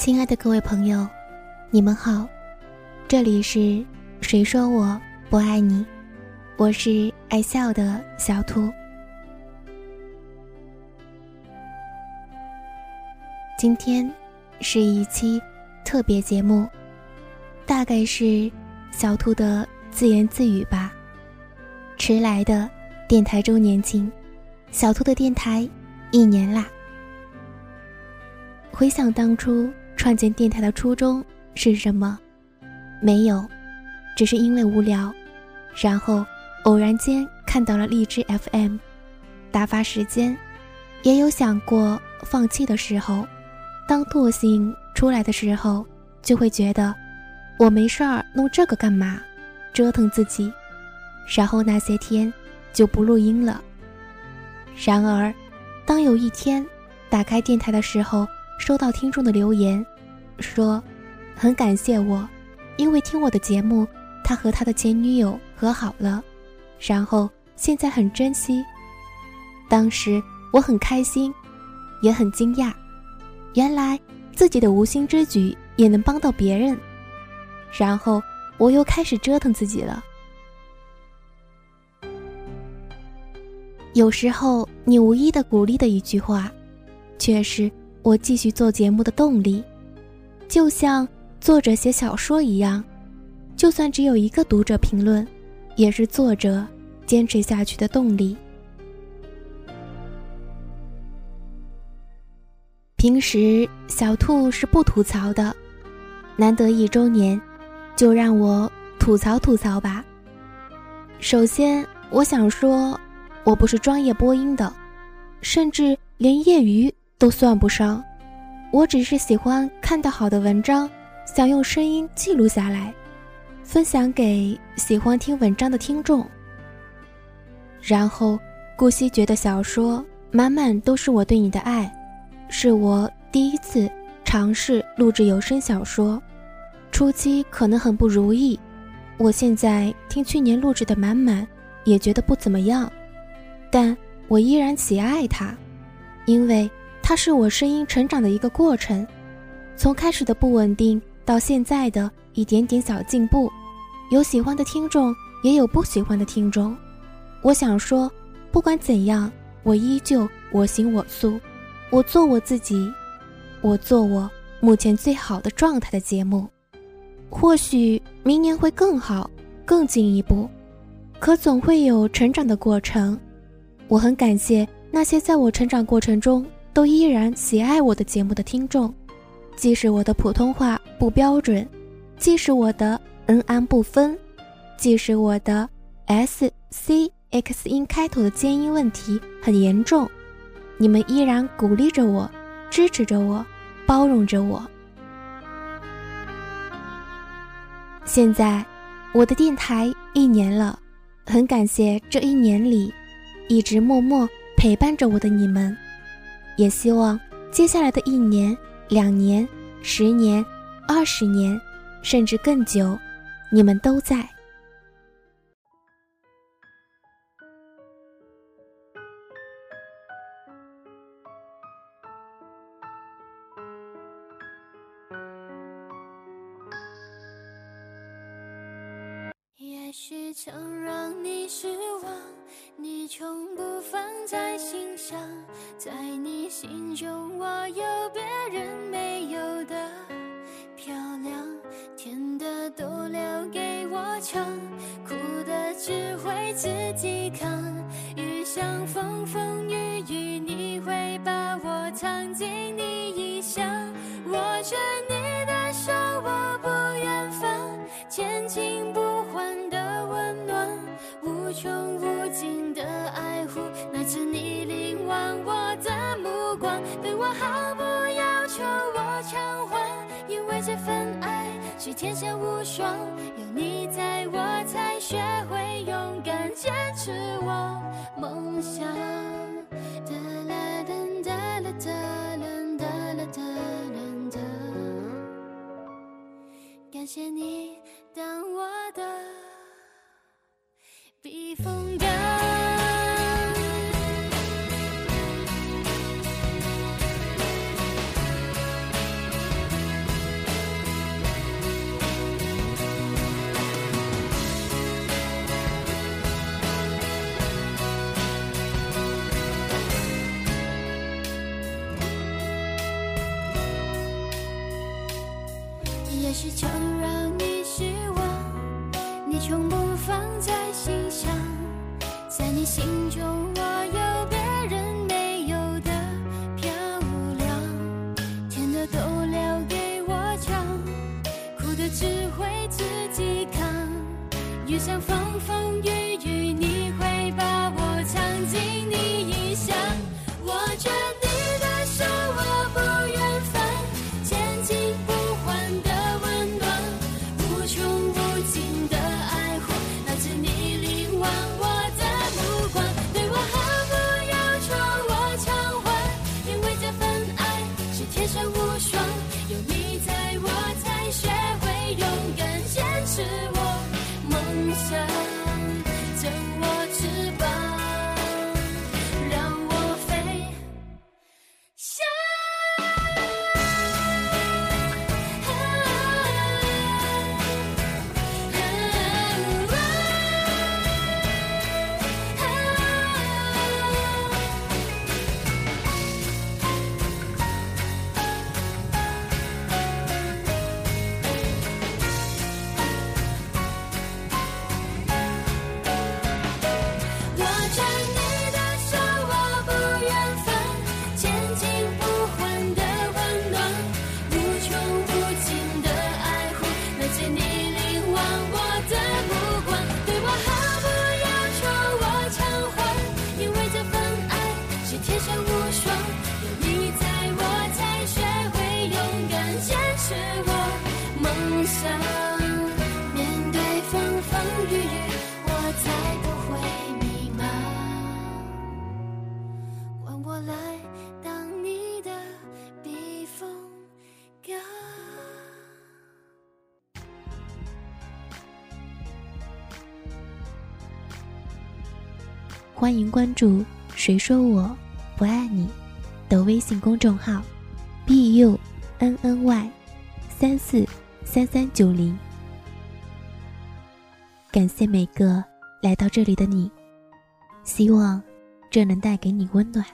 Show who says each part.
Speaker 1: 亲爱的各位朋友，你们好，这里是谁说我不爱你？我是爱笑的小兔。今天是一期特别节目，大概是小兔的自言自语吧。迟来的电台周年庆，小兔的电台一年啦。回想当初。创建电台的初衷是什么？没有，只是因为无聊，然后偶然间看到了荔枝 FM，打发时间。也有想过放弃的时候，当惰性出来的时候，就会觉得我没事儿弄这个干嘛，折腾自己。然后那些天就不录音了。然而，当有一天打开电台的时候，收到听众的留言。说，很感谢我，因为听我的节目，他和他的前女友和好了，然后现在很珍惜。当时我很开心，也很惊讶，原来自己的无心之举也能帮到别人。然后我又开始折腾自己了。有时候你无意的鼓励的一句话，却是我继续做节目的动力。就像作者写小说一样，就算只有一个读者评论，也是作者坚持下去的动力。平时小兔是不吐槽的，难得一周年，就让我吐槽吐槽吧。首先，我想说，我不是专业播音的，甚至连业余都算不上。我只是喜欢看到好的文章，想用声音记录下来，分享给喜欢听文章的听众。然后，顾惜觉的小说满满都是我对你的爱，是我第一次尝试录制有声小说，初期可能很不如意。我现在听去年录制的满满，也觉得不怎么样，但我依然喜爱它，因为。它是我声音成长的一个过程，从开始的不稳定到现在的一点点小进步，有喜欢的听众，也有不喜欢的听众。我想说，不管怎样，我依旧我行我素，我做我自己，我做我目前最好的状态的节目。或许明年会更好，更进一步，可总会有成长的过程。我很感谢那些在我成长过程中。都依然喜爱我的节目的听众，即使我的普通话不标准，即使我的 n 安不分，即使我的 s c x 音开头的尖音问题很严重，你们依然鼓励着我，支持着我，包容着我。现在，我的电台一年了，很感谢这一年里，一直默默陪伴着我的你们。也希望接下来的一年、两年、十年、二十年，甚至更久，你们都在。
Speaker 2: 也曾让你失望，你从不放在心上。在你心中，我有别人没有的漂亮，甜的都留给我尝，苦的只会自己扛。雨想风风光，对我毫不要求，我偿还，因为这份爱是天下无双，有你在我才学会勇敢坚持我梦想。哒啦哒哒啦哒啦哒啦哒啦哒，感谢你当我的。避风是常让你失望，你从不放在心上，在你心中我有别人没有的漂亮，甜的都留给我尝，苦的只会自己扛，遇上风风雨
Speaker 1: 欢迎关注“谁说我不爱你”的微信公众号，b u n n y 三四三三九零。感谢每个来到这里的你，希望这能带给你温暖。